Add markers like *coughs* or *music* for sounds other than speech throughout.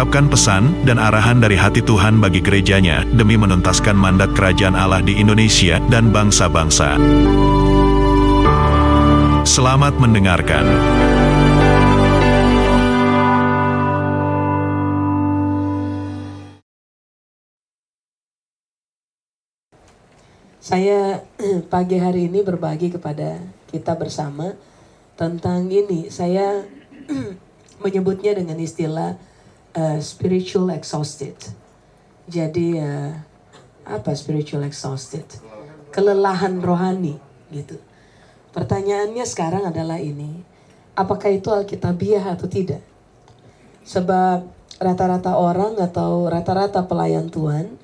mengungkapkan pesan dan arahan dari hati Tuhan bagi gerejanya demi menuntaskan mandat kerajaan Allah di Indonesia dan bangsa-bangsa. Selamat mendengarkan. Saya *clears throat* pagi hari ini berbagi kepada kita bersama tentang ini. Saya *clears throat* menyebutnya dengan istilah uh, spiritual exhausted. Jadi uh, apa spiritual exhausted? Kelelahan rohani gitu. Pertanyaannya sekarang adalah ini, apakah itu alkitabiah atau tidak? Sebab rata-rata orang atau rata-rata pelayan Tuhan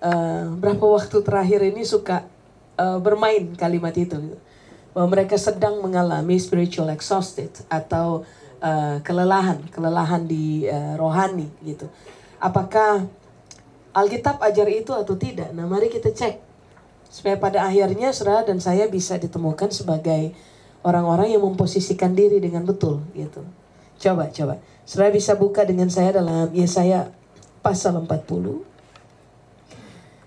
uh, berapa waktu terakhir ini suka uh, bermain kalimat itu gitu. bahwa mereka sedang mengalami spiritual exhausted atau uh, kelelahan kelelahan di uh, rohani gitu. Apakah Alkitab ajar itu atau tidak? Nah mari kita cek. Supaya pada akhirnya saudara dan saya bisa ditemukan sebagai orang-orang yang memposisikan diri dengan betul gitu. Coba coba. Saudara bisa buka dengan saya dalam Yesaya pasal 40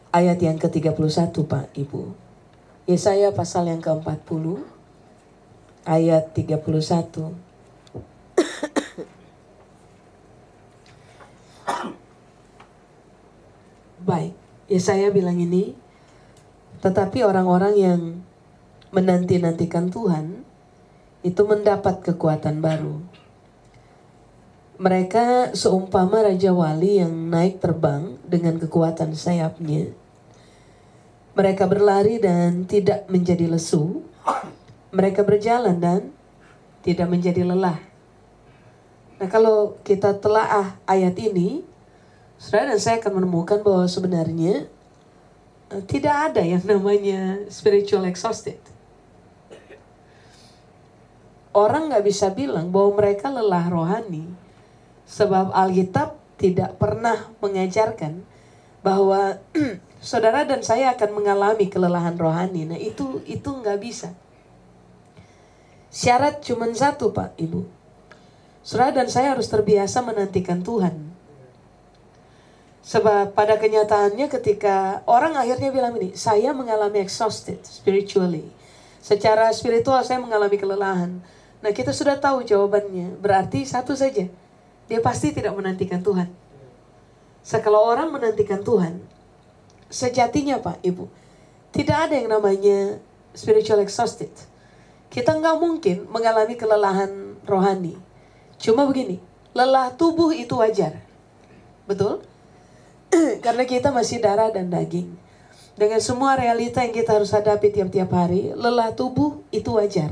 ayat yang ke-31 Pak Ibu. Yesaya pasal yang ke-40 ayat 31. Baik, Yesaya bilang ini, tetapi orang-orang yang menanti-nantikan Tuhan itu mendapat kekuatan baru. Mereka seumpama Raja Wali yang naik terbang dengan kekuatan sayapnya. Mereka berlari dan tidak menjadi lesu. Mereka berjalan dan tidak menjadi lelah. Nah kalau kita telaah ayat ini, saudara dan saya akan menemukan bahwa sebenarnya eh, tidak ada yang namanya spiritual exhausted. Orang nggak bisa bilang bahwa mereka lelah rohani Sebab Alkitab tidak pernah mengajarkan bahwa *clears throat* saudara dan saya akan mengalami kelelahan rohani. Nah itu itu nggak bisa. Syarat cuma satu pak, ibu. Saudara dan saya harus terbiasa menantikan Tuhan. Sebab pada kenyataannya ketika orang akhirnya bilang ini, saya mengalami exhausted spiritually. Secara spiritual saya mengalami kelelahan. Nah kita sudah tahu jawabannya. Berarti satu saja dia pasti tidak menantikan Tuhan. Sekalau orang menantikan Tuhan, sejatinya Pak, Ibu, tidak ada yang namanya spiritual exhausted. Kita nggak mungkin mengalami kelelahan rohani. Cuma begini, lelah tubuh itu wajar. Betul? *clears throat* Karena kita masih darah dan daging. Dengan semua realita yang kita harus hadapi tiap-tiap hari, lelah tubuh itu wajar.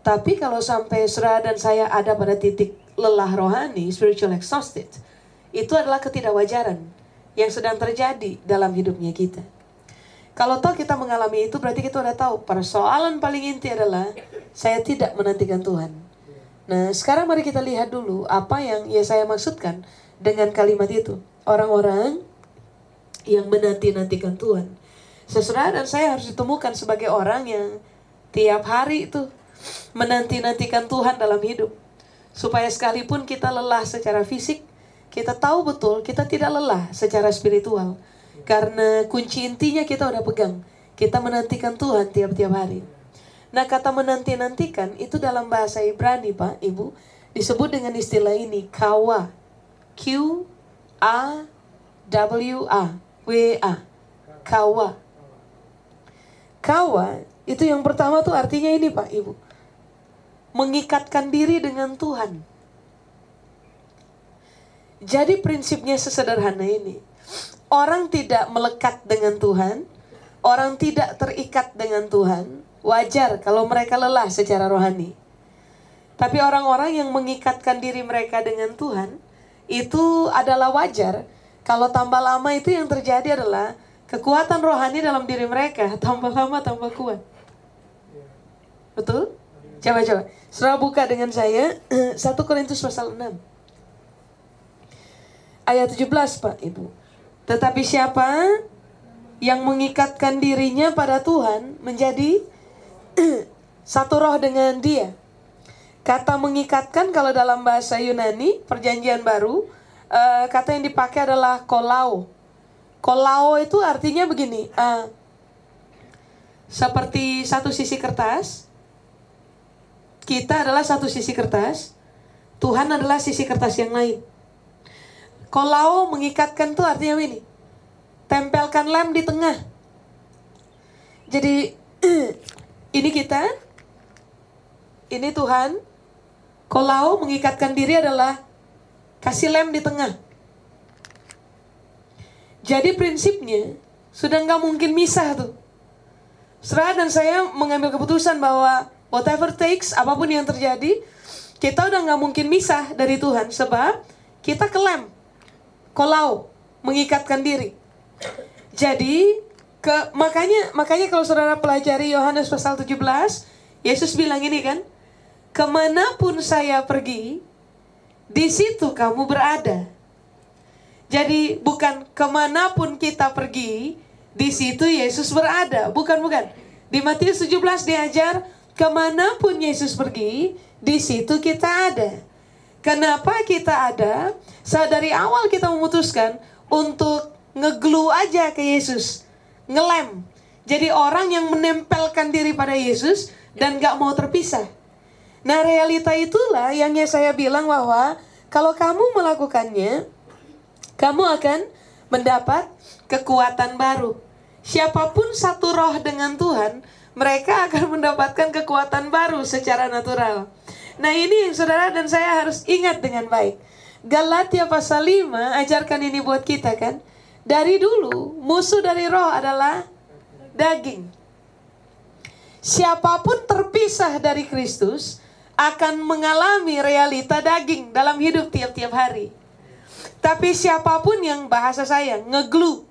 Tapi kalau sampai Sera dan saya ada pada titik lelah rohani, spiritual exhausted, itu adalah ketidakwajaran yang sedang terjadi dalam hidupnya kita. Kalau tahu kita mengalami itu berarti kita udah tahu persoalan paling inti adalah saya tidak menantikan Tuhan. Nah sekarang mari kita lihat dulu apa yang ya saya maksudkan dengan kalimat itu. Orang-orang yang menanti-nantikan Tuhan. Sesudah dan saya harus ditemukan sebagai orang yang tiap hari itu menanti-nantikan Tuhan dalam hidup. Supaya sekalipun kita lelah secara fisik, kita tahu betul kita tidak lelah secara spiritual. Karena kunci intinya kita udah pegang. Kita menantikan Tuhan tiap-tiap hari. Nah kata menanti-nantikan itu dalam bahasa Ibrani Pak, Ibu. Disebut dengan istilah ini kawa. Q A W A W A. Kawa. Kawa itu yang pertama tuh artinya ini Pak, Ibu mengikatkan diri dengan Tuhan. Jadi prinsipnya sesederhana ini. Orang tidak melekat dengan Tuhan, orang tidak terikat dengan Tuhan, wajar kalau mereka lelah secara rohani. Tapi orang-orang yang mengikatkan diri mereka dengan Tuhan, itu adalah wajar kalau tambah lama itu yang terjadi adalah kekuatan rohani dalam diri mereka *laughs* tambah lama tambah kuat. Betul? Coba coba. Saudara buka dengan saya *clears throat* 1 Korintus pasal 6. Ayat 17 Pak Ibu. Tetapi siapa yang mengikatkan dirinya pada Tuhan menjadi *clears throat* satu roh dengan dia. Kata mengikatkan kalau dalam bahasa Yunani perjanjian baru uh, kata yang dipakai adalah kolao. Kolao itu artinya begini, uh, seperti satu sisi kertas, kita adalah satu sisi kertas, Tuhan adalah sisi kertas yang lain. Kolao mengikatkan itu artinya ini, tempelkan lem di tengah. Jadi *clears throat* ini kita, ini Tuhan, Kolao mengikatkan diri adalah kasih lem di tengah. Jadi prinsipnya sudah nggak mungkin misah tuh. Serah dan saya mengambil keputusan bahwa whatever takes, apa pun yang terjadi, kita udah nggak mungkin misah dari Tuhan sebab kita kelem, kolau, mengikatkan diri. Jadi ke makanya makanya kalau saudara pelajari Yohanes pasal 17, Yesus bilang ini kan, ke mana pun saya pergi, di situ kamu berada. Jadi bukan ke mana pun kita pergi, di situ Yesus berada. Bukan, bukan. Di Matius 17 diajar, ke mana pun Yesus pergi, di situ kita ada. Kenapa kita ada? Saat dari awal kita memutuskan untuk ngeglu aja ke Yesus. Ngelem. Jadi orang yang menempelkan diri pada Yesus dan gak mau terpisah. Nah realita itulah yang saya bilang bahwa kalau kamu melakukannya, kamu akan mendapat kekuatan baru. Siapa pun satu roh dengan Tuhan, mereka akan mendapatkan kekuatan baru secara natural. Nah ini yang saudara dan saya harus ingat dengan baik. Galatia pasal 5 ajarkan ini buat kita kan. Dari dulu musuh dari roh adalah daging. Siapa pun terpisah dari Kristus, akan mengalami realita daging dalam hidup tiap-tiap hari. Tapi siapa pun yang bahasa saya ngeglu,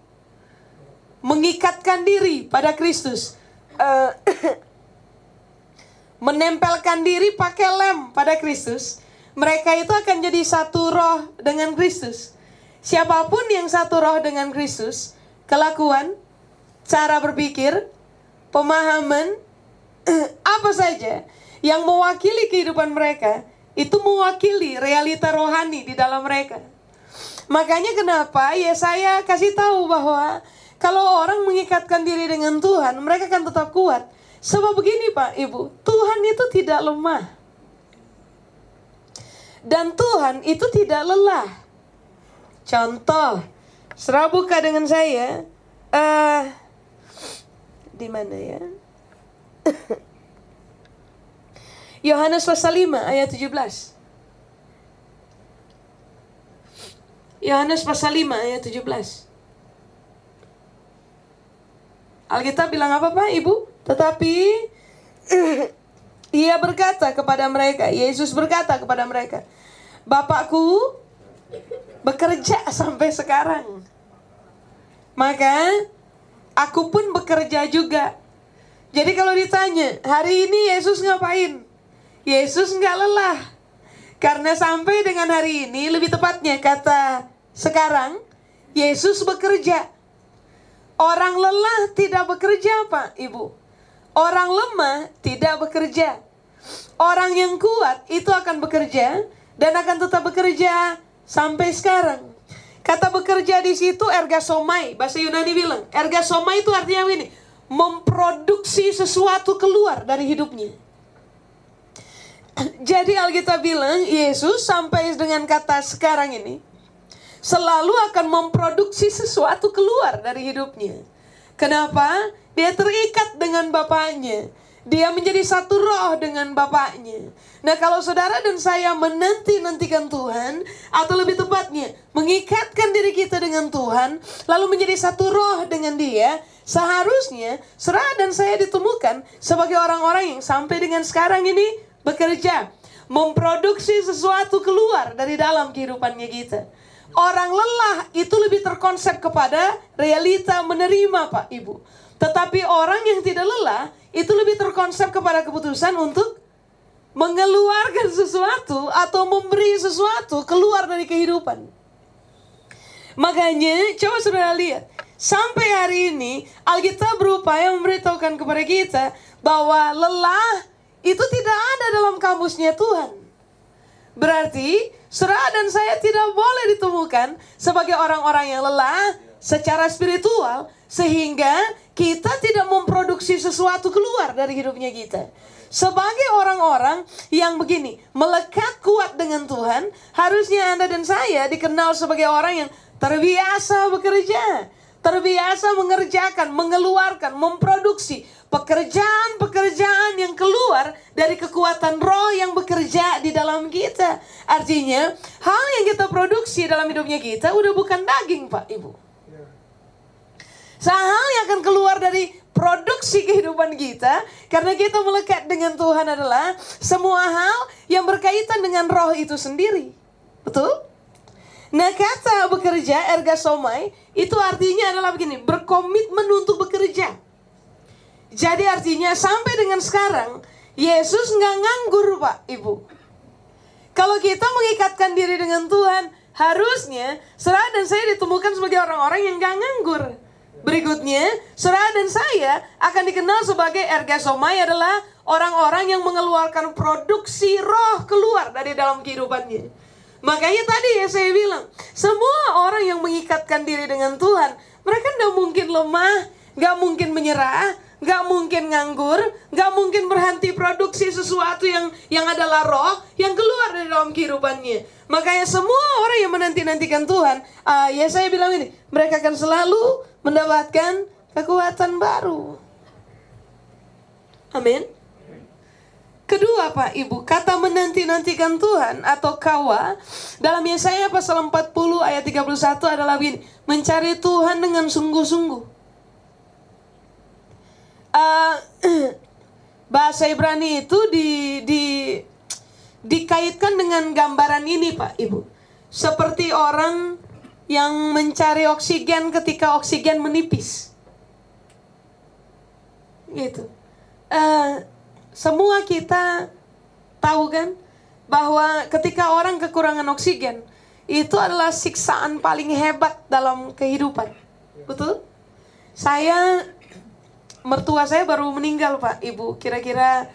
mengikatkan diri pada Kristus, uh, *coughs* menempelkan diri pakai lem pada Kristus, mereka itu akan jadi satu roh dengan Kristus. Siapa pun yang satu roh dengan Kristus, kelakuan, cara berpikir, pemahaman, *clears throat* apa saja yang mewakili kehidupan mereka itu mewakili realita rohani di dalam mereka. Makanya kenapa ya saya kasih tahu bahwa kalau orang mengikatkan diri dengan Tuhan, mereka akan tetap kuat. Sebab begini Pak, Ibu, Tuhan itu tidak lemah. Dan Tuhan itu tidak lelah. Contoh, serabuka dengan saya, uh, di mana ya? *laughs* Yohanes pasal 5 ayat 17. Yohanes pasal 5 ayat 17. Alkitab bilang apa Pak Ibu? Tetapi *clears throat* ia berkata kepada mereka, Yesus berkata kepada mereka, Bapakku bekerja *laughs* sampai sekarang. Maka aku pun bekerja juga. Jadi kalau ditanya, hari ini Yesus ngapain? Yesus nggak lelah. Karena sampai dengan hari ini, lebih tepatnya kata sekarang, Yesus bekerja. Orang lelah tidak bekerja, Pak, Ibu. Orang lemah tidak bekerja. Orang yang kuat itu akan bekerja dan akan tetap bekerja sampai sekarang. Kata bekerja di situ ergasomai, bahasa Yunani bilang. Ergasomai itu artinya ini, memproduksi sesuatu keluar dari hidupnya. *clears throat* Jadi Alkitab bilang Yesus sampai dengan kata sekarang ini selalu akan memproduksi sesuatu keluar dari hidupnya. Kenapa? Dia terikat dengan Bapaknya. Dia menjadi satu roh dengan Bapaknya. Nah kalau saudara dan saya menanti-nantikan Tuhan, atau lebih tepatnya, mengikatkan diri kita dengan Tuhan, lalu menjadi satu roh dengan dia, seharusnya saudara dan saya ditemukan sebagai orang-orang yang sampai dengan sekarang ini bekerja, memproduksi sesuatu keluar dari dalam kehidupannya kita. Orang lelah itu lebih terkonsep kepada realita menerima Pak Ibu. Tetapi orang yang tidak lelah itu lebih terkonsep kepada keputusan untuk mengeluarkan sesuatu atau memberi sesuatu keluar dari kehidupan. Makanya coba saudara lihat, sampai hari ini Alkitab berupaya memberitahukan kepada kita bahwa lelah itu tidak ada dalam kamusnya Tuhan. Berarti saudara dan saya tidak boleh ditemukan sebagai orang-orang yang lelah secara spiritual sehingga kita tidak memproduksi sesuatu keluar dari hidupnya kita. Sebagai orang-orang yang begini, melekat kuat dengan Tuhan, harusnya Anda dan saya dikenal sebagai orang yang terbiasa bekerja, terbiasa mengerjakan, mengeluarkan, memproduksi pekerjaan-pekerjaan yang keluar dari kekuatan roh yang bekerja di dalam kita. Artinya, hal yang kita produksi dalam hidupnya kita udah bukan daging, Pak Ibu. Hal yang akan keluar dari produksi kehidupan kita karena kita melekat dengan Tuhan adalah semua hal yang berkaitan dengan roh itu sendiri. Betul? Nah kata bekerja ergasomai itu artinya adalah begini berkomitmen untuk bekerja. Jadi artinya sampai dengan sekarang Yesus nggak nganggur pak ibu. Kalau kita mengikatkan diri dengan Tuhan harusnya saudara dan saya ditemukan sebagai orang-orang yang nggak nganggur. Berikutnya, saudara dan saya akan dikenal sebagai ergasomai adalah orang-orang yang mengeluarkan produksi roh keluar dari dalam kehidupannya. Makanya tadi ya saya bilang, semua orang yang mengikatkan diri dengan Tuhan, mereka tidak mungkin lemah, nggak mungkin menyerah, nggak mungkin nganggur, nggak mungkin berhenti produksi sesuatu yang yang adalah roh yang keluar dari dalam kehidupannya. Makanya semua orang yang menanti-nantikan Tuhan, uh, ya saya bilang ini, mereka akan selalu mendapatkan kekuatan baru. Amin. Kedua Pak Ibu, kata menanti-nantikan Tuhan atau kawa dalam Yesaya pasal 40 ayat 31 adalah begini, mencari Tuhan dengan sungguh-sungguh. Uh, *clears throat* bahasa Ibrani itu di, di dikaitkan dengan gambaran ini Pak Ibu. Seperti orang yang mencari oksigen ketika oksigen menipis. Gitu. Uh, semua kita tahu kan bahwa ketika orang kekurangan oksigen itu adalah siksaan paling hebat dalam kehidupan. Betul? Saya mertua saya baru meninggal pak, ibu. Kira-kira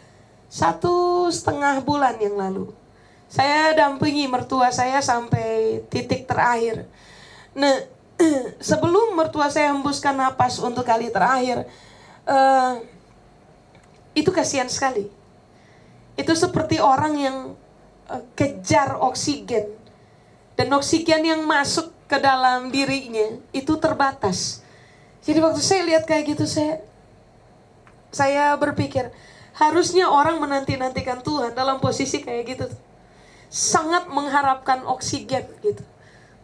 satu setengah bulan yang lalu. Saya dampingi mertua saya sampai titik terakhir. Nah, *clears throat* sebelum mertua saya hembuskan napas untuk kali terakhir, uh, itu kasihan sekali. Itu seperti orang yang uh, kejar oksigen. Dan oksigen yang masuk ke dalam dirinya itu terbatas. Jadi waktu saya lihat kayak gitu saya saya berpikir harusnya orang menanti-nantikan Tuhan dalam posisi kayak gitu. Sangat mengharapkan oksigen gitu.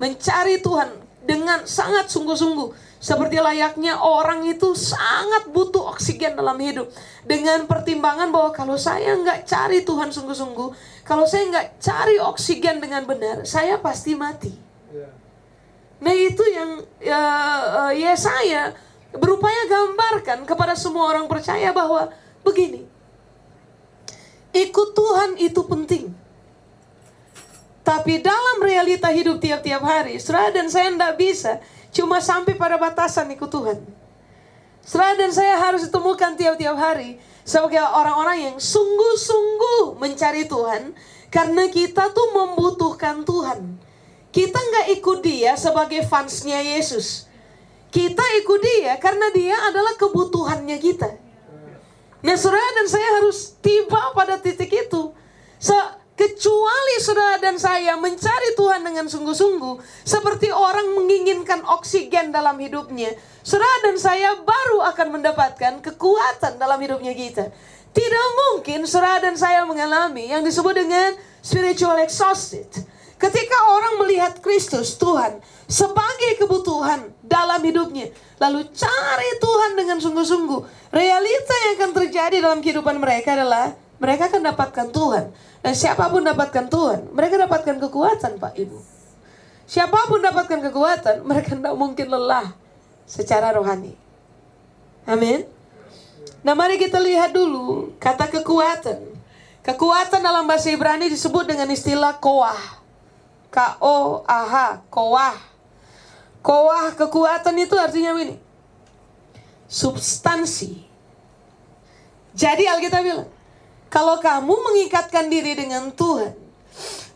Mencari Tuhan dengan sangat sungguh-sungguh seperti layaknya orang itu sangat butuh oksigen dalam hidup. Dengan pertimbangan bahwa kalau saya nggak cari Tuhan sungguh-sungguh, kalau saya nggak cari oksigen dengan benar, saya pasti mati. Ya. Nah itu yang ya, ya saya berupaya gambarkan kepada semua orang percaya bahwa begini. Ikut Tuhan itu penting. Tapi dalam realita hidup tiap-tiap hari, saudara dan saya tidak bisa cuma sampai pada batasan ikut Tuhan. Saudara dan saya harus ditemukan tiap-tiap hari sebagai orang-orang yang sungguh-sungguh mencari Tuhan karena kita tuh membutuhkan Tuhan. Kita nggak ikut dia sebagai fansnya Yesus. Kita ikut dia karena dia adalah kebutuhannya kita. Nah saudara dan saya harus tiba pada titik itu. So, Kecuali saudara dan saya mencari Tuhan dengan sungguh-sungguh, seperti orang menginginkan oksigen dalam hidupnya, saudara dan saya baru akan mendapatkan kekuatan dalam hidupnya kita. Tidak mungkin saudara dan saya mengalami yang disebut dengan spiritual exhausted. Ketika orang melihat Kristus Tuhan sebagai kebutuhan dalam hidupnya, lalu cari Tuhan dengan sungguh-sungguh, realita yang akan terjadi dalam kehidupan mereka adalah mereka akan dapatkan Tuhan dan siapa pun dapatkan Tuhan, mereka dapatkan kekuatan Pak Ibu. siapa pun dapatkan kekuatan, mereka tidak mungkin lelah secara rohani. Amin. Nah mari kita lihat dulu kata kekuatan. Kekuatan dalam bahasa Ibrani disebut dengan istilah koah. K-O-A-H, koah. Koah kekuatan itu artinya ini. Substansi. Jadi Alkitab bilang, kalau kamu mengikatkan diri dengan Tuhan,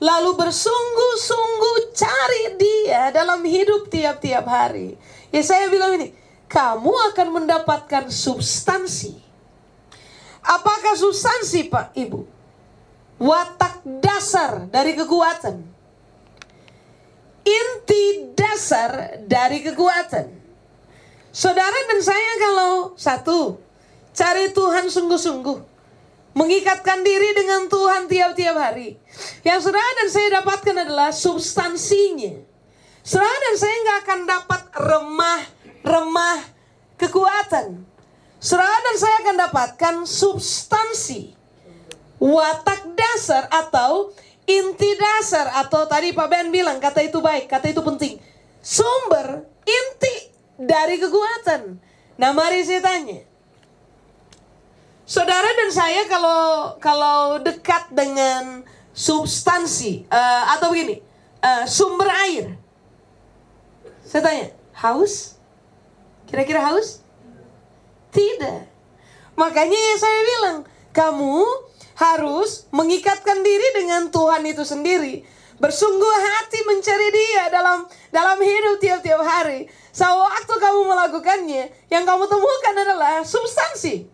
lalu bersungguh-sungguh cari dia dalam hidup tiap-tiap hari. Ya saya bilang ini, kamu akan mendapatkan substansi. Apakah substansi Pak Ibu? Watak dasar dari kekuatan. Inti dasar dari kekuatan. Saudara dan saya kalau satu, cari Tuhan sungguh-sungguh mengikatkan diri dengan Tuhan tiap-tiap hari. Yang saudara dan saya dapatkan adalah substansinya. Saudara dan saya nggak akan dapat remah-remah kekuatan. Saudara dan saya akan dapatkan substansi. Watak dasar atau inti dasar atau tadi Pak Ben bilang kata itu baik, kata itu penting. Sumber inti dari kekuatan. Nah mari saya tanya, dan saya kalau kalau dekat dengan substansi uh, atau begini uh, sumber air, saya tanya haus? Kira-kira haus? Tidak. Makanya ya saya bilang kamu harus mengikatkan diri dengan Tuhan itu sendiri. Bersungguh hati mencari dia dalam dalam hidup tiap-tiap hari. Sewaktu kamu melakukannya, yang kamu temukan adalah substansi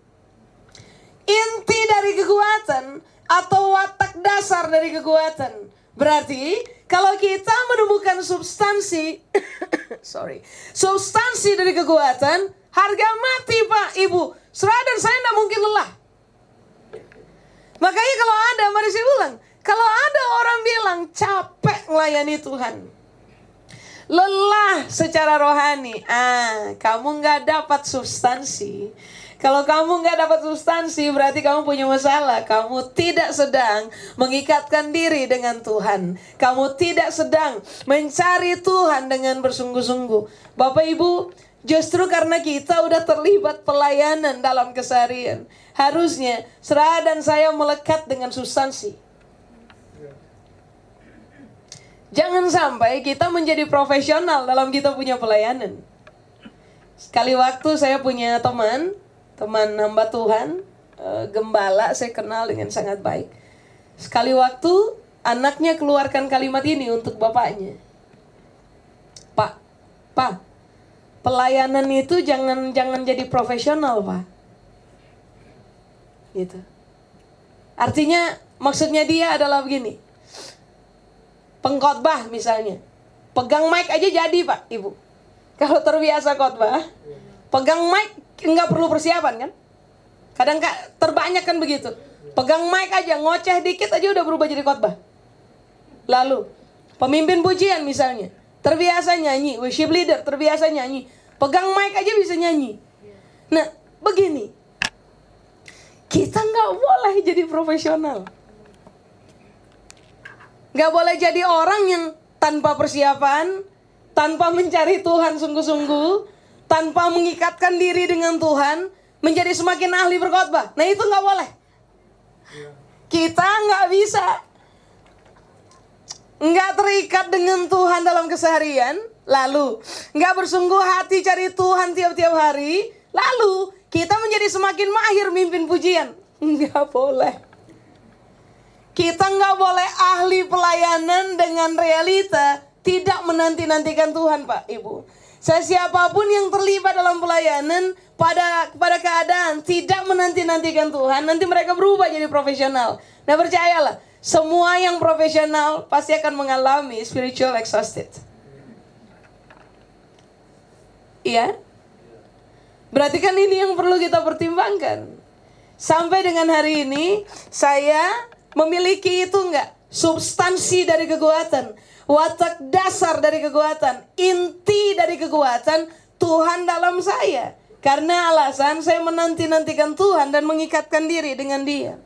inti dari kekuatan atau watak dasar dari kekuatan. Berarti kalau kita menemukan substansi *coughs* sorry, substansi dari kekuatan, harga mati Pak Ibu. Saudara dan saya tidak mungkin lelah. Makanya kalau ada, mari saya ulang. Kalau ada orang bilang capek melayani Tuhan. Lelah secara rohani. Ah, kamu nggak dapat substansi. Kalau kamu nggak dapat substansi, berarti kamu punya masalah. Kamu tidak sedang mengikatkan diri dengan Tuhan. Kamu tidak sedang mencari Tuhan dengan bersungguh-sungguh. Bapak Ibu, justru karena kita udah terlibat pelayanan dalam keseharian, harusnya serah dan saya melekat dengan substansi. Jangan sampai kita menjadi profesional dalam kita punya pelayanan. Sekali waktu saya punya teman, teman hamba Tuhan, uh, gembala saya kenal dengan sangat baik. Sekali waktu anaknya keluarkan kalimat ini untuk bapaknya. Pak, Pak, pelayanan itu jangan jangan jadi profesional, Pak. Gitu. Artinya maksudnya dia adalah begini. Pengkhotbah misalnya. Pegang mic aja jadi, Pak, Ibu. Kalau terbiasa khotbah, pegang mic nggak perlu persiapan kan? Kadang kak terbanyak kan begitu. Pegang mic aja, ngoceh dikit aja udah berubah jadi khotbah. Lalu pemimpin pujian misalnya, terbiasa nyanyi, worship leader terbiasa nyanyi, pegang mic aja bisa nyanyi. Nah begini, kita nggak boleh jadi profesional. Nggak boleh jadi orang yang tanpa persiapan, tanpa mencari Tuhan sungguh-sungguh, tanpa mengikatkan diri dengan Tuhan menjadi semakin ahli berkhotbah. Nah itu nggak boleh. Kita nggak bisa nggak terikat dengan Tuhan dalam keseharian, lalu nggak bersungguh hati cari Tuhan tiap-tiap hari, lalu kita menjadi semakin mahir mimpin pujian. Nggak boleh. Kita nggak boleh ahli pelayanan dengan realita tidak menanti-nantikan Tuhan, Pak, Ibu. Saya siapa pun yang terlibat dalam pelayanan pada pada keadaan tidak menanti-nantikan Tuhan, nanti mereka berubah jadi profesional. Nah percayalah, semua yang profesional pasti akan mengalami spiritual exhausted. Iya? Berarti kan ini yang perlu kita pertimbangkan. Sampai dengan hari ini, saya memiliki itu enggak? Substansi dari kekuatan watak dasar dari kekuatan, inti dari kekuatan Tuhan dalam saya. Karena alasan saya menanti-nantikan Tuhan dan mengikatkan diri dengan dia.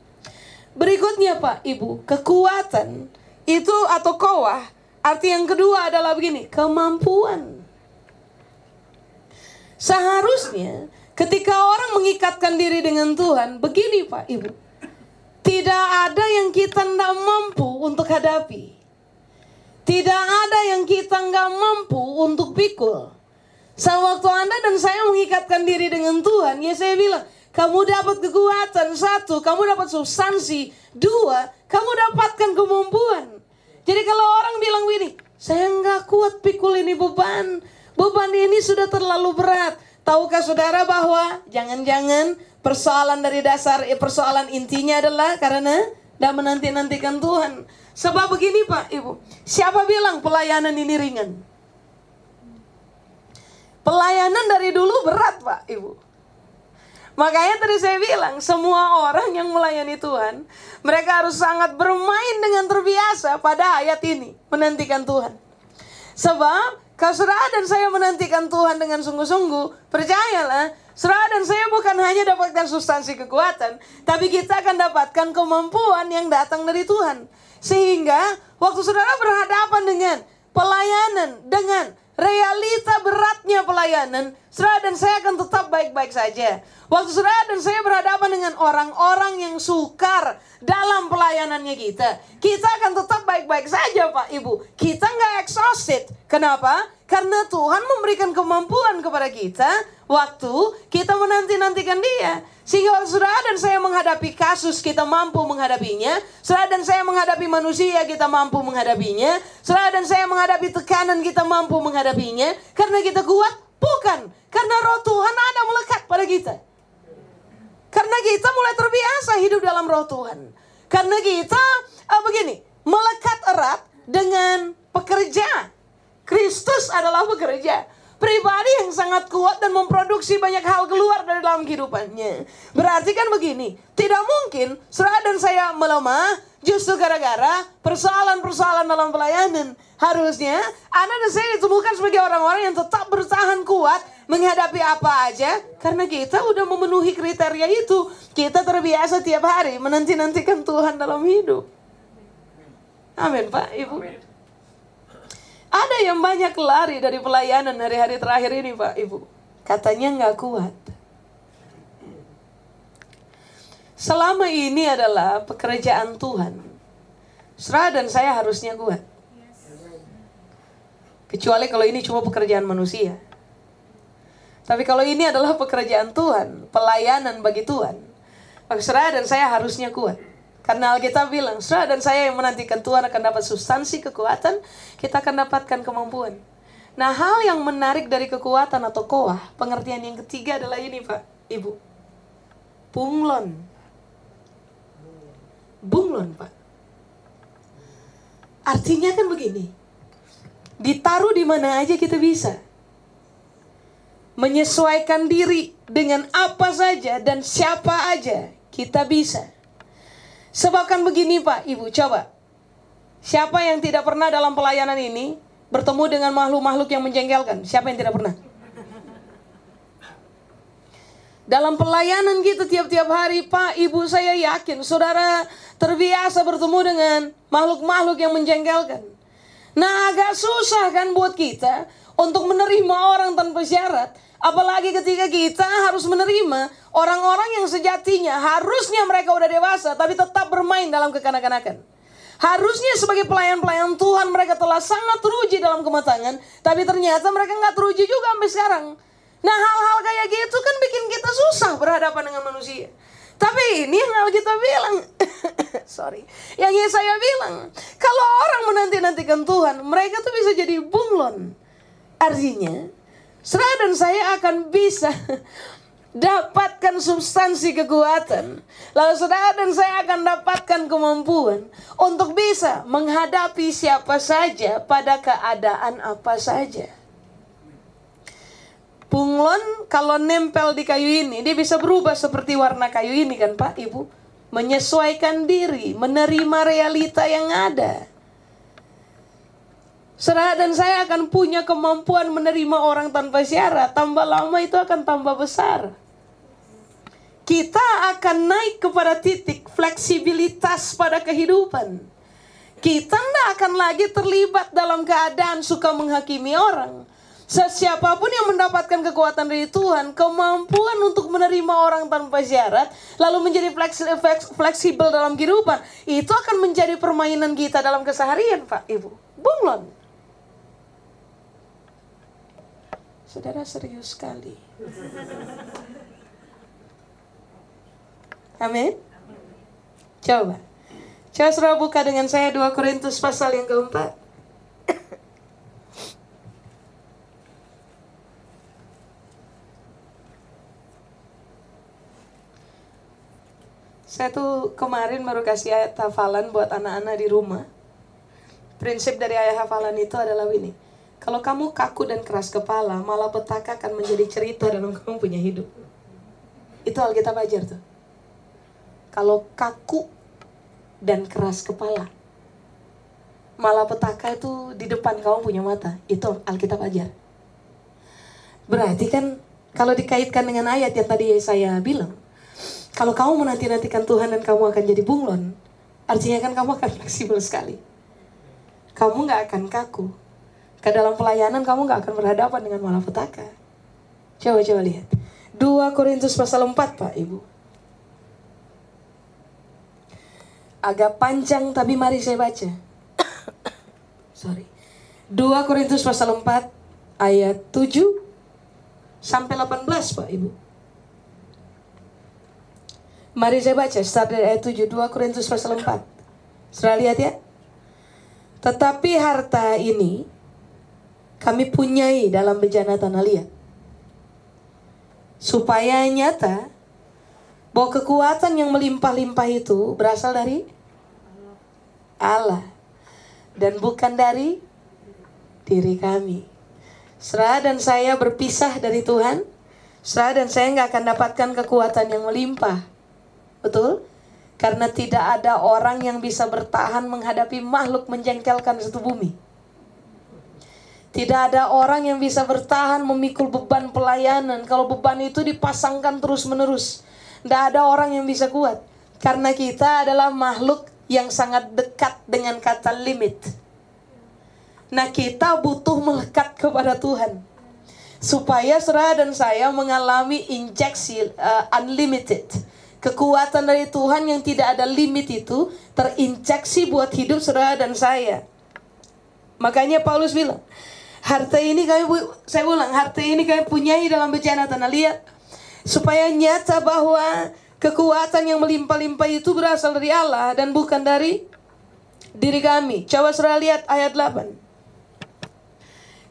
Berikutnya Pak Ibu, kekuatan itu atau kawah Arti yang kedua adalah begini, kemampuan. Seharusnya ketika orang mengikatkan diri dengan Tuhan, begini Pak Ibu. Tidak ada yang kita tidak mampu untuk hadapi. Tidak ada yang kita nggak mampu untuk pikul. Sewaktu Anda dan saya mengikatkan diri dengan Tuhan, ya saya bilang, kamu dapat kekuatan, satu, kamu dapat substansi, dua, kamu dapatkan kemampuan. Jadi kalau orang bilang begini, saya nggak kuat pikul ini beban, beban ini sudah terlalu berat. Tahukah saudara bahwa jangan-jangan persoalan dari dasar, eh, persoalan intinya adalah karena tidak menanti-nantikan Tuhan. Sebab begini Pak Ibu, siapa bilang pelayanan ini ringan? Pelayanan dari dulu berat Pak Ibu. Makanya tadi saya bilang, semua orang yang melayani Tuhan, mereka harus sangat bermain dengan terbiasa pada ayat ini, menantikan Tuhan. Sebab, saudara dan saya menantikan Tuhan dengan sungguh-sungguh, percayalah, saudara dan saya bukan hanya dapatkan substansi kekuatan, tapi kita akan dapatkan kemampuan yang datang dari Tuhan. Sehingga, waktu saudara berhadapan dengan pelayanan, dengan realita beratnya pelayanan, saudara dan saya akan tetap baik-baik saja. Waktu saudara dan saya berhadapan dengan orang-orang yang sukar dalam pelayanannya kita, kita akan tetap baik-baik saja Pak Ibu. Kita nggak exhausted. Kenapa? Karena Tuhan memberikan kemampuan kepada kita waktu kita menanti-nantikan dia. Sehingga waktu saudara dan saya menghadapi kasus kita mampu menghadapinya. Saudara dan saya menghadapi manusia kita mampu menghadapinya. Saudara dan saya menghadapi tekanan kita mampu menghadapinya. Karena kita kuat? Bukan. Karena roh Tuhan ada melekat pada kita. Karena kita mulai terbiasa hidup dalam roh Tuhan. Karena kita uh, begini, melekat erat dengan pekerja. Kristus adalah pekerja. Pribadi yang sangat kuat dan memproduksi banyak hal keluar dari dalam kehidupannya. Berarti kan begini, tidak mungkin saudara dan saya melemah justru gara-gara persoalan-persoalan dalam pelayanan. Harusnya Anda dan saya ditemukan sebagai orang-orang yang tetap bertahan kuat menghadapi apa aja karena kita udah memenuhi kriteria itu. Kita terbiasa tiap hari menanti-nantikan Tuhan dalam hidup. Amin, Pak, Ibu. Ada yang banyak lari dari pelayanan hari-hari terakhir ini, Pak, Ibu. Katanya nggak kuat. Selama ini adalah pekerjaan Tuhan. Serah dan saya harusnya kuat. Kecuali kalau ini cuma pekerjaan manusia. Tapi kalau ini adalah pekerjaan Tuhan, pelayanan bagi Tuhan, maka Saudara dan saya harusnya kuat. Karena Alkitab bilang, saudara dan saya yang menantikan Tuhan akan dapat substansi kekuatan, kita akan dapatkan kemampuan. Nah hal yang menarik dari kekuatan atau koah, pengertian yang ketiga adalah ini Pak, Ibu. Bunglon. Bunglon Pak. Artinya kan begini, ditaruh di mana aja kita bisa menyesuaikan diri dengan apa saja dan siapa aja kita bisa. Sebabkan begini Pak, Ibu, coba. Siapa yang tidak pernah dalam pelayanan ini bertemu dengan makhluk-makhluk yang menjengkelkan? Siapa yang tidak pernah? Dalam pelayanan kita tiap-tiap hari, Pak, Ibu, saya yakin saudara terbiasa bertemu dengan makhluk-makhluk yang menjengkelkan. Nah, agak susah kan buat kita untuk menerima orang tanpa syarat. Apalagi ketika kita harus menerima orang-orang yang sejatinya harusnya mereka udah dewasa tapi tetap bermain dalam kekanak-kanakan. Harusnya sebagai pelayan-pelayan Tuhan mereka telah sangat teruji dalam kematangan, tapi ternyata mereka nggak teruji juga sampai sekarang. Nah hal-hal kayak gitu kan bikin kita susah berhadapan dengan manusia. Tapi ini yang kita bilang, *coughs* sorry, yang saya bilang, kalau orang menanti-nantikan Tuhan, mereka tuh bisa jadi bunglon. Artinya, Saudara dan saya akan bisa *laughs* dapatkan substansi kekuatan. Lalu saudara dan saya akan dapatkan kemampuan untuk bisa menghadapi siapa saja pada keadaan apa saja. Bunglon kalau nempel di kayu ini, dia bisa berubah seperti warna kayu ini kan Pak Ibu. Menyesuaikan diri, menerima realita yang ada. Saudara dan saya akan punya kemampuan menerima orang tanpa syarat. Tambah lama itu akan tambah besar. Kita akan naik kepada titik fleksibilitas pada kehidupan. Kita tidak akan lagi terlibat dalam keadaan suka menghakimi orang. Sesiapapun yang mendapatkan kekuatan dari Tuhan, kemampuan untuk menerima orang tanpa syarat, lalu menjadi fleksibel dalam kehidupan, itu akan menjadi permainan kita dalam keseharian, Pak Ibu. Bunglon. Saudara serius sekali. Amin. Coba. Coba suruh buka dengan saya 2 Korintus pasal yang keempat. Saya tuh kemarin baru kasih ayat hafalan buat anak-anak di rumah. Prinsip dari ayat hafalan itu adalah ini. Kalau kamu kaku dan keras kepala, malah petaka akan menjadi cerita dalam *laughs* kamu punya hidup. Itu Alkitab ajar tuh. Kalau kaku dan keras kepala. Malah petaka itu di depan kamu punya mata. Itu Alkitab ajar. Berarti kan kalau dikaitkan dengan ayat yang tadi saya bilang. Kalau kamu menanti-nantikan Tuhan dan kamu akan jadi bunglon. Artinya kan kamu akan *laughs* fleksibel sekali. Kamu nggak akan kaku. Ke dalam pelayanan kamu nggak akan berhadapan dengan malapetaka. Coba-coba lihat. 2 Korintus pasal 4 Pak Ibu. agak panjang tapi mari saya baca. *coughs* Sorry. 2 Korintus pasal 4 ayat 7 sampai 18 Pak Ibu. Mari saya baca start dari ayat 7 2 Korintus pasal 4. Sudah lihat ya? Tetapi harta ini kami punyai dalam bejana tanah liat. Supaya nyata bahwa kekuatan yang melimpah-limpah itu berasal dari Allah dan bukan dari diri kami. Serah dan saya berpisah dari Tuhan, serah dan saya nggak akan dapatkan kekuatan yang melimpah. Betul? Karena tidak ada orang yang bisa bertahan menghadapi makhluk menjengkelkan satu bumi. Tidak ada orang yang bisa bertahan memikul beban pelayanan kalau beban itu dipasangkan terus-menerus. Tidak ada orang yang bisa kuat. Karena kita adalah makhluk yang sangat dekat dengan kata limit. Nah, kita butuh melekat kepada Tuhan. Supaya Saudara dan saya mengalami injeksi uh, unlimited. Kekuatan dari Tuhan yang tidak ada limit itu terinjeksi buat hidup Saudara dan saya. Makanya Paulus bilang, harta ini kami saya ulang, harta ini kami punyai dalam bencana tanah liat supaya nyata bahwa Kekuatan yang melimpah-limpah itu berasal dari Allah dan bukan dari diri kami. Coba saudara lihat ayat 8.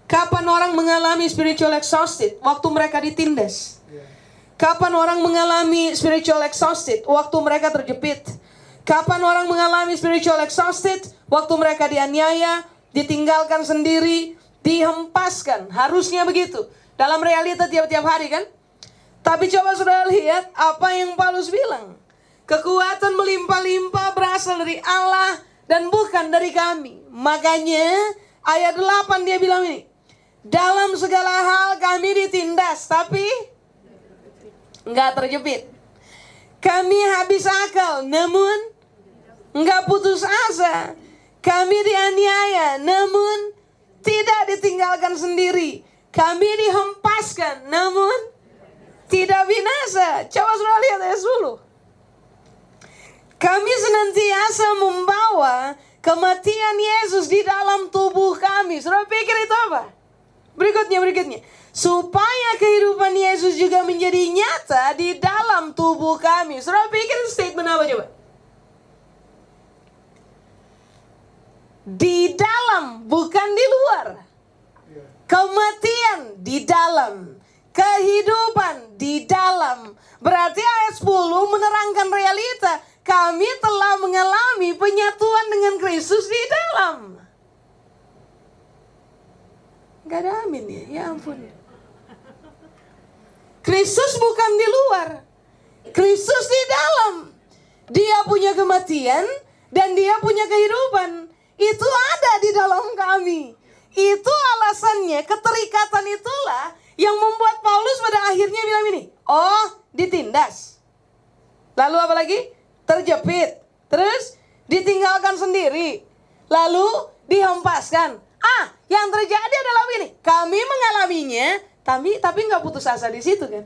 Kapan orang mengalami spiritual exhausted? Waktu mereka ditindas. Kapan orang mengalami spiritual exhausted? Waktu mereka terjepit. Kapan orang mengalami spiritual exhausted? Waktu mereka dianiaya, ditinggalkan sendiri, dihempaskan. Harusnya begitu. Dalam realita tiap-tiap hari kan? Tapi coba sudah lihat apa yang Paulus bilang. Kekuatan melimpah-limpah berasal dari Allah dan bukan dari kami. Makanya ayat 8 dia bilang ini. Dalam segala hal kami ditindas tapi nggak terjepit. Kami habis akal namun nggak putus asa. Kami dianiaya namun tidak ditinggalkan sendiri. Kami dihempaskan namun tidak binasa. Coba sudah lihat ayat 10. Kami senantiasa membawa kematian Yesus di dalam tubuh kami. Sudah pikir itu apa? Berikutnya, berikutnya. Supaya kehidupan Yesus juga menjadi nyata di dalam tubuh kami. Sudah pikir statement apa coba? Di dalam, bukan di luar. Kematian di dalam kehidupan di dalam. Berarti ayat 10 menerangkan realita. Kami telah mengalami penyatuan dengan Kristus di dalam. Gak ada amin ya, ya ampun. Kristus bukan di luar. Kristus di dalam. Dia punya kematian dan dia punya kehidupan. Itu ada di dalam kami. Itu alasannya, keterikatan itulah yang membuat Paulus pada akhirnya bilang ini, oh ditindas. Lalu apa lagi? Terjepit. Terus ditinggalkan sendiri. lalu dihempaskan. Ah, yang terjadi adalah ini. Kami mengalaminya, tapi tapi nggak putus asa di situ kan?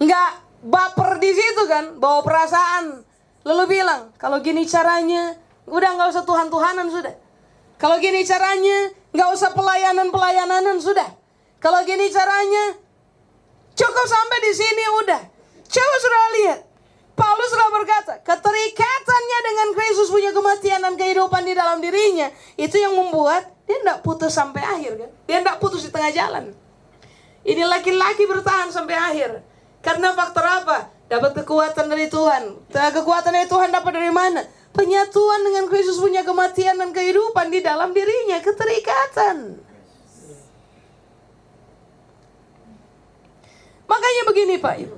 Nggak baper di situ kan? Bawa perasaan. Lalu bilang, kalau gini caranya, udah nggak usah Tuhan-Tuhanan sudah. Kalau gini caranya, nggak usah pelayanan-pelayananan sudah. Kalau gini caranya, cukup sampai di sini udah. Coba sudah lihat, Paulus sudah berkata, keterikatannya dengan Kristus punya kematian dan kehidupan di dalam dirinya, itu yang membuat dia tidak putus sampai akhir kan? Dia tidak putus di tengah jalan. Ini laki-laki bertahan sampai akhir. Karena faktor apa? Dapat kekuatan dari Tuhan. Kekuatan dari Tuhan dapat dari mana? Penyatuan dengan Kristus punya kematian dan kehidupan di dalam dirinya, keterikatan. Makanya begini Pak Ibu.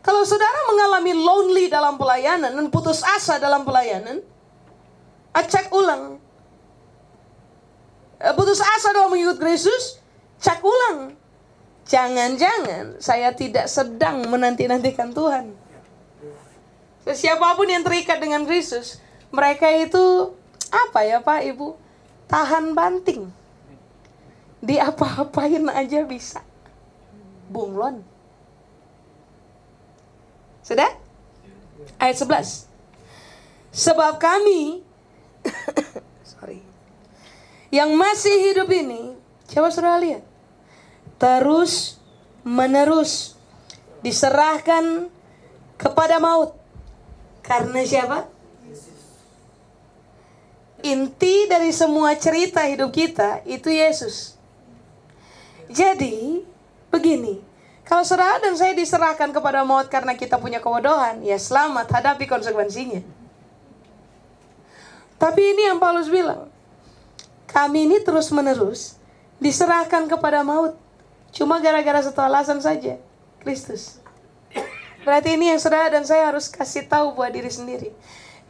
Kalau saudara mengalami lonely dalam pelayanan dan putus asa dalam pelayanan, cek ulang. Eh, putus asa dalam mengikut Kristus, cek ulang. Jangan-jangan saya tidak sedang menanti-nantikan Tuhan. Siapa pun yang terikat dengan Kristus, mereka itu apa ya Pak Ibu? Tahan banting. Di apa-apain aja bisa. Bunglon. Sudah? Ayat 11. Sebab kami *coughs* sorry. Yang masih hidup ini, coba sudah lihat. Terus menerus diserahkan kepada maut. Karena siapa? Inti dari semua cerita hidup kita itu Yesus. Jadi, begini, kalau saudara dan saya diserahkan kepada maut karena kita punya kebodohan, ya selamat hadapi konsekuensinya. Tapi ini yang Paulus bilang, kami ini terus menerus diserahkan kepada maut. Cuma gara-gara satu alasan saja, Kristus. Berarti ini yang saudara dan saya harus kasih tahu buat diri sendiri.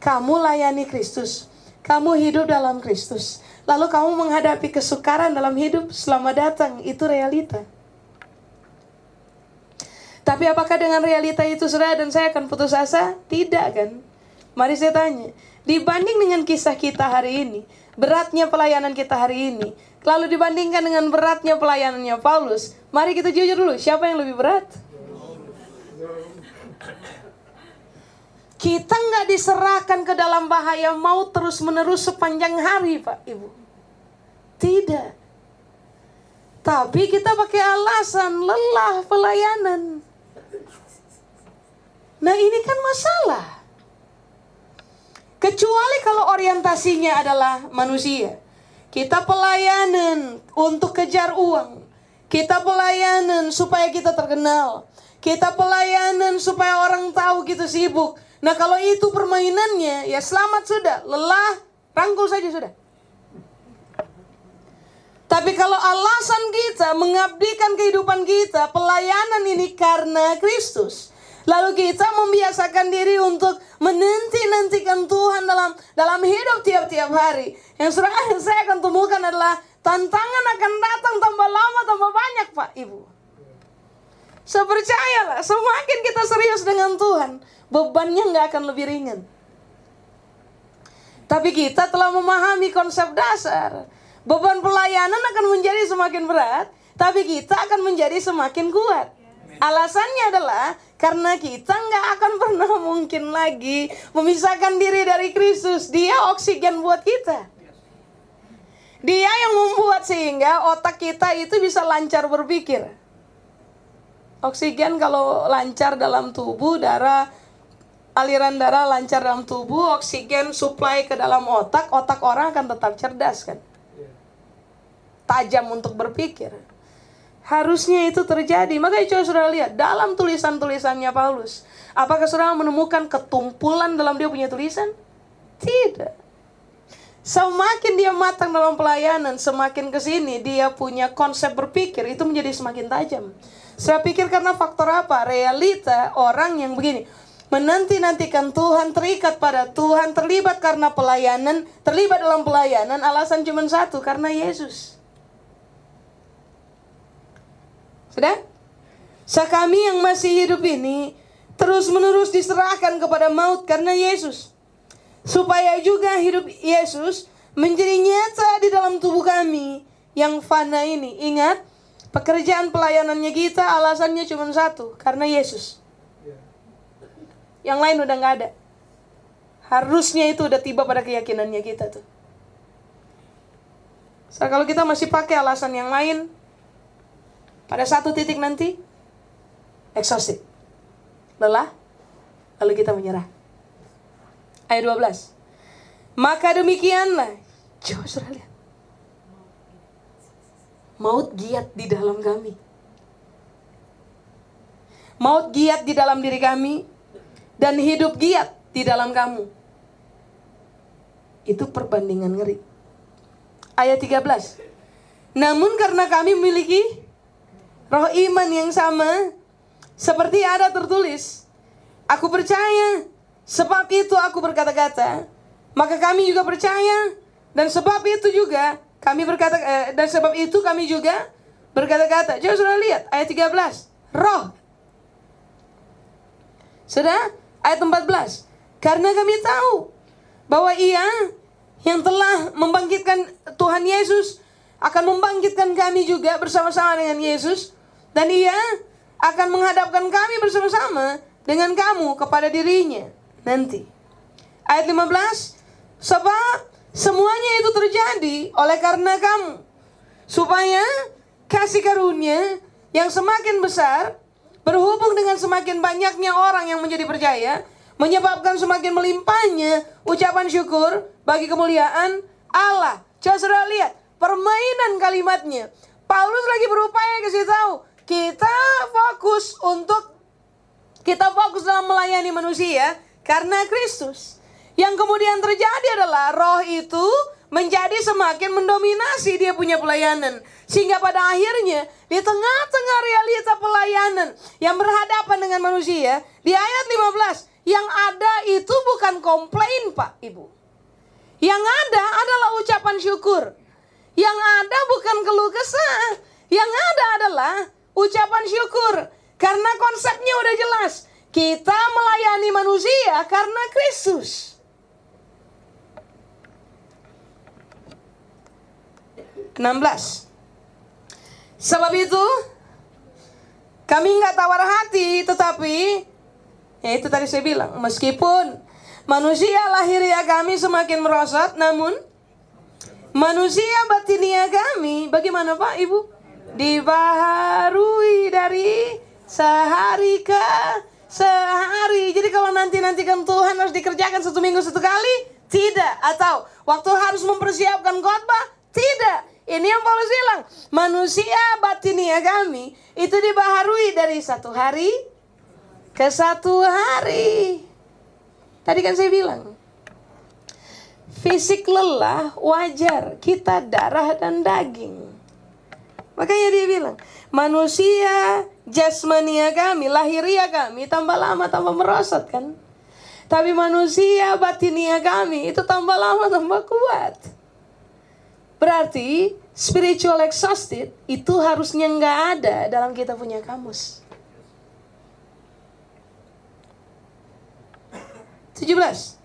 Kamu layani Kristus. Kamu hidup dalam Kristus. Lalu kamu menghadapi kesukaran dalam hidup selama datang. Itu realita. Tapi apakah dengan realita itu saudara dan saya akan putus asa? Tidak kan? Mari saya tanya. Dibanding dengan kisah kita hari ini, beratnya pelayanan kita hari ini, lalu dibandingkan dengan beratnya pelayanannya Paulus, mari kita jujur dulu, siapa yang lebih berat? Kita nggak diserahkan ke dalam bahaya mau terus menerus sepanjang hari, Pak Ibu. Tidak. Tapi kita pakai alasan lelah pelayanan. Nah ini kan masalah. Kecuali kalau orientasinya adalah manusia. Kita pelayanan untuk kejar uang. Kita pelayanan supaya kita terkenal. Kita pelayanan supaya orang tahu kita sibuk. Nah kalau itu permainannya, ya selamat sudah. Lelah, rangkul saja sudah. Tapi kalau alasan kita mengabdikan kehidupan kita, pelayanan ini karena Kristus, Lalu kita membiasakan diri untuk menanti-nantikan Tuhan dalam dalam hidup tiap-tiap hari. Yang surah *laughs* saya akan temukan adalah tantangan akan datang tambah lama tambah banyak Pak Ibu. Saya percayalah semakin kita serius dengan Tuhan bebannya nggak akan lebih ringan. Tapi kita telah memahami konsep dasar. Beban pelayanan akan menjadi semakin berat, tapi kita akan menjadi semakin kuat. Alasannya adalah karena kita nggak akan pernah mungkin lagi memisahkan diri dari Kristus. Dia oksigen buat kita. Dia yang membuat sehingga otak kita itu bisa lancar berpikir. Oksigen kalau lancar dalam tubuh, darah aliran darah lancar dalam tubuh, oksigen supply ke dalam otak, otak orang akan tetap cerdas kan. Tajam untuk berpikir. Harusnya itu terjadi. Makanya coba saudara lihat dalam tulisan-tulisannya Paulus. Apakah saudara menemukan ketumpulan dalam dia punya tulisan? Tidak. Semakin dia matang dalam pelayanan, semakin ke sini dia punya konsep berpikir itu menjadi semakin tajam. Saya pikir karena faktor apa? Realita orang yang begini. Menanti-nantikan Tuhan, terikat pada Tuhan, terlibat karena pelayanan, terlibat dalam pelayanan, alasan cuma satu, karena Yesus. Sudah? Sekami yang masih hidup ini terus menerus diserahkan kepada maut karena Yesus. supaya juga hidup Yesus menjadi nyata di dalam tubuh kami yang fana ini. Ingat, pekerjaan pelayanannya kita alasannya cuma satu, karena Yesus. Yang lain udah nggak ada. Harusnya itu udah tiba pada keyakinannya kita tuh. So, kalau kita masih pakai alasan yang lain, pada satu titik nanti, exhausted. Lelah, lalu kita menyerah. Ayat 12. Maka demikianlah, coba sudah lihat. Maut giat di dalam kami. Maut giat di dalam diri kami dan hidup giat di dalam kamu. Itu perbandingan ngeri. Ayat 13. Namun karena kami memiliki roh iman yang sama, seperti ada tertulis, aku percaya, sebab itu aku berkata-kata, maka kami juga percaya, dan sebab itu juga kami berkata eh, dan sebab itu kami juga berkata-kata. Coba sudah lihat ayat 13. Roh. Sudah ayat 14. Karena kami tahu bahwa ia yang telah membangkitkan Tuhan Yesus akan membangkitkan kami juga bersama-sama dengan Yesus dan ia akan menghadapkan kami bersama-sama dengan kamu kepada dirinya nanti. Ayat 15 Sebab semuanya itu terjadi oleh karena kamu supaya kasih karunia yang semakin besar berhubung dengan semakin banyaknya orang yang menjadi percaya menyebabkan semakin melimpahnya ucapan syukur bagi kemuliaan Allah. Coba saudara lihat permainan kalimatnya. Paulus lagi berupaya kasih tahu kita fokus untuk kita fokus dalam melayani manusia karena Kristus. Yang kemudian terjadi adalah roh itu menjadi semakin mendominasi dia punya pelayanan. Sehingga pada akhirnya di tengah-tengah realita pelayanan yang berhadapan dengan manusia, di ayat 15, yang ada itu bukan komplain Pak Ibu. Yang ada adalah ucapan syukur. Yang ada bukan keluh kesah. Yang ada adalah ucapan syukur. Karena konsepnya udah jelas. Kita melayani manusia karena Kristus. 16. Sebab itu kami nggak tawar hati, tetapi ya itu tadi saya bilang, meskipun manusia lahiriah kami semakin merosot, namun manusia batinia kami, bagaimana Pak Ibu? Dibaharui dari sehari ke sehari. Jadi kalau nanti nantikan Tuhan harus dikerjakan satu minggu satu kali, tidak. Atau waktu harus mempersiapkan khotbah, tidak. Ini yang Paulus bilang, manusia batinia kami itu dibaharui dari satu hari ke satu hari. Tadi kan saya bilang, fisik lelah wajar, kita darah dan daging. Makanya dia bilang, manusia jasmania kami, lahiria kami tambah lama tambah merosot kan. Tapi manusia batinia kami itu tambah lama tambah kuat. Berarti spiritual exhausted itu harusnya nggak ada dalam kita punya kamus. 17.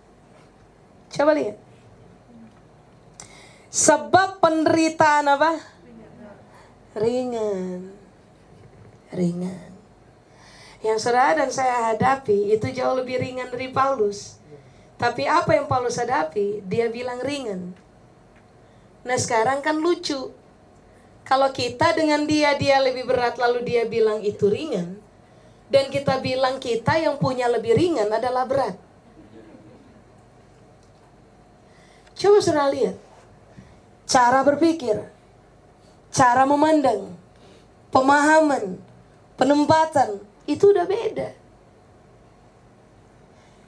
Coba lihat. Sebab penderitaan apa? Ringan. Ringan. Yang saudara dan saya hadapi itu jauh lebih ringan dari Paulus. Tapi apa yang Paulus hadapi, dia bilang ringan. Nah sekarang kan lucu. Kalau kita dengan dia, dia lebih berat lalu dia bilang itu ringan. Dan kita bilang kita yang punya lebih ringan adalah berat. Coba saudara lihat. Cara berpikir. Cara memandang. Pemahaman. Penempatan. Itu udah beda.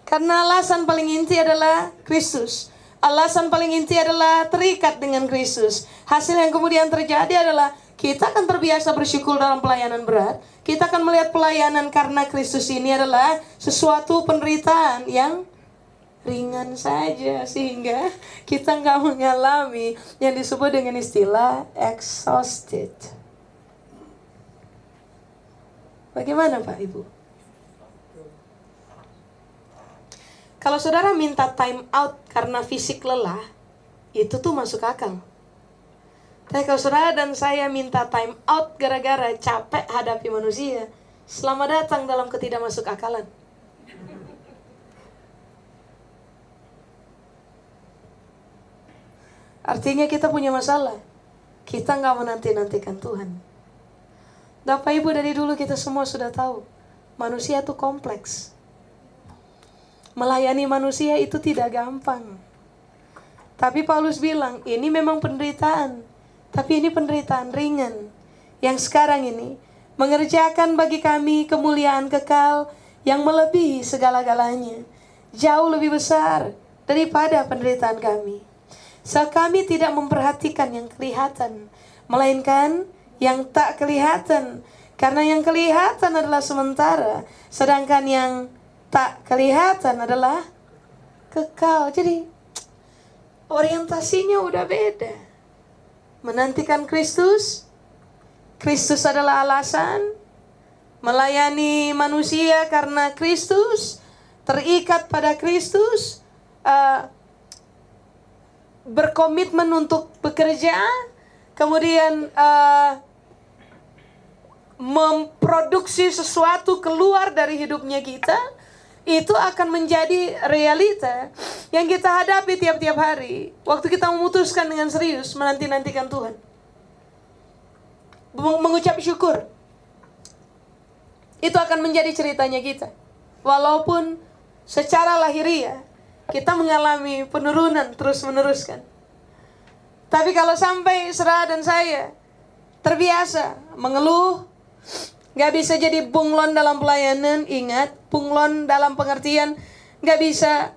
Karena alasan paling inti adalah Kristus. Alasan paling inti adalah terikat dengan Kristus. Hasil yang kemudian terjadi adalah kita akan terbiasa bersyukur dalam pelayanan berat. Kita akan melihat pelayanan karena Kristus ini adalah sesuatu penderitaan yang ringan saja sehingga kita nggak mengalami yang disebut dengan istilah exhausted. Bagaimana Pak Ibu? Kalau saudara minta time out karena fisik lelah, itu tuh masuk akal. Tapi kalau saudara dan saya minta time out gara-gara capek hadapi manusia, selamat datang dalam ketidakmasuk akalan. Artinya kita punya masalah. Kita nggak menanti-nantikan Tuhan. Bapak Ibu dari dulu kita semua sudah tahu. Manusia itu kompleks. Melayani manusia itu tidak gampang. Tapi Paulus bilang, ini memang penderitaan. Tapi ini penderitaan ringan. Yang sekarang ini mengerjakan bagi kami kemuliaan kekal yang melebihi segala-galanya. Jauh lebih besar daripada penderitaan kami. Saat kami tidak memperhatikan yang kelihatan, melainkan yang tak kelihatan. Karena yang kelihatan adalah sementara, sedangkan yang tak kelihatan adalah kekal. Jadi orientasinya udah beda. Menantikan Kristus, Kristus adalah alasan melayani manusia karena Kristus terikat pada Kristus. Uh, berkomitmen untuk bekerja, kemudian uh, memproduksi sesuatu keluar dari hidupnya kita, itu akan menjadi realita yang kita hadapi tiap-tiap hari. Waktu kita memutuskan dengan serius menanti-nantikan Tuhan. Mengucap syukur. Itu akan menjadi ceritanya kita. Walaupun secara lahiriah kita mengalami penurunan terus meneruskan. Tapi kalau sampai Serah dan saya terbiasa mengeluh, nggak bisa jadi bunglon dalam pelayanan, ingat bunglon dalam pengertian. Nggak bisa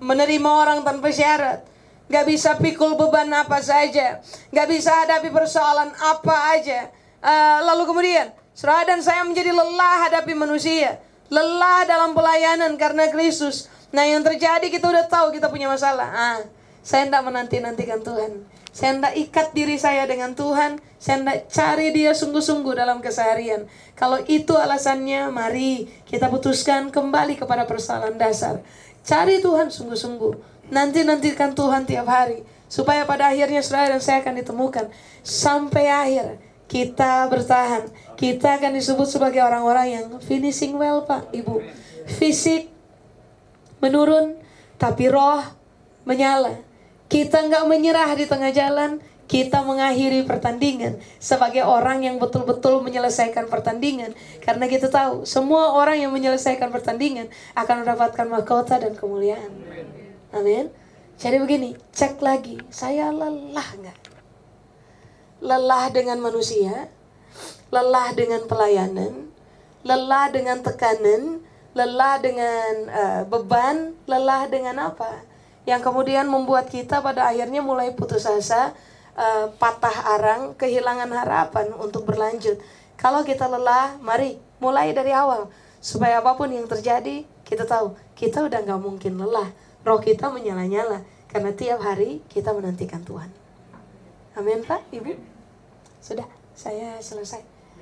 menerima orang tanpa syarat, nggak bisa pikul beban apa saja, nggak bisa hadapi persoalan apa aja. Uh, lalu kemudian Serah dan saya menjadi lelah hadapi manusia, lelah dalam pelayanan karena Kristus. Nah yang terjadi kita udah tahu kita punya masalah. Ah, saya tidak menanti-nantikan Tuhan. Saya tidak ikat diri saya dengan Tuhan. Saya tidak cari dia sungguh-sungguh dalam keseharian. Kalau itu alasannya, mari kita putuskan kembali kepada persoalan dasar. Cari Tuhan sungguh-sungguh. Nanti-nantikan Tuhan tiap hari. Supaya pada akhirnya saudara dan saya akan ditemukan. Sampai akhir kita bertahan. Kita akan disebut sebagai orang-orang yang finishing well Pak, Ibu. Fisik, menurun, tapi roh menyala. Kita nggak menyerah di tengah jalan, kita mengakhiri pertandingan sebagai orang yang betul-betul menyelesaikan pertandingan. Karena kita tahu, semua orang yang menyelesaikan pertandingan akan mendapatkan mahkota dan kemuliaan. Amin. Jadi begini, cek lagi, saya lelah nggak? Lelah dengan manusia, lelah dengan pelayanan, lelah dengan tekanan, lelah dengan uh, beban, lelah dengan apa? Yang kemudian membuat kita pada akhirnya mulai putus asa, uh, patah arang, kehilangan harapan untuk berlanjut. Kalau kita lelah, mari mulai dari awal. Supaya apa pun yang terjadi, kita tahu kita udah nggak mungkin lelah. Roh kita menyala-nyala karena tiap hari kita menantikan Tuhan. Amin Pak, Ibu. Sudah, saya selesai.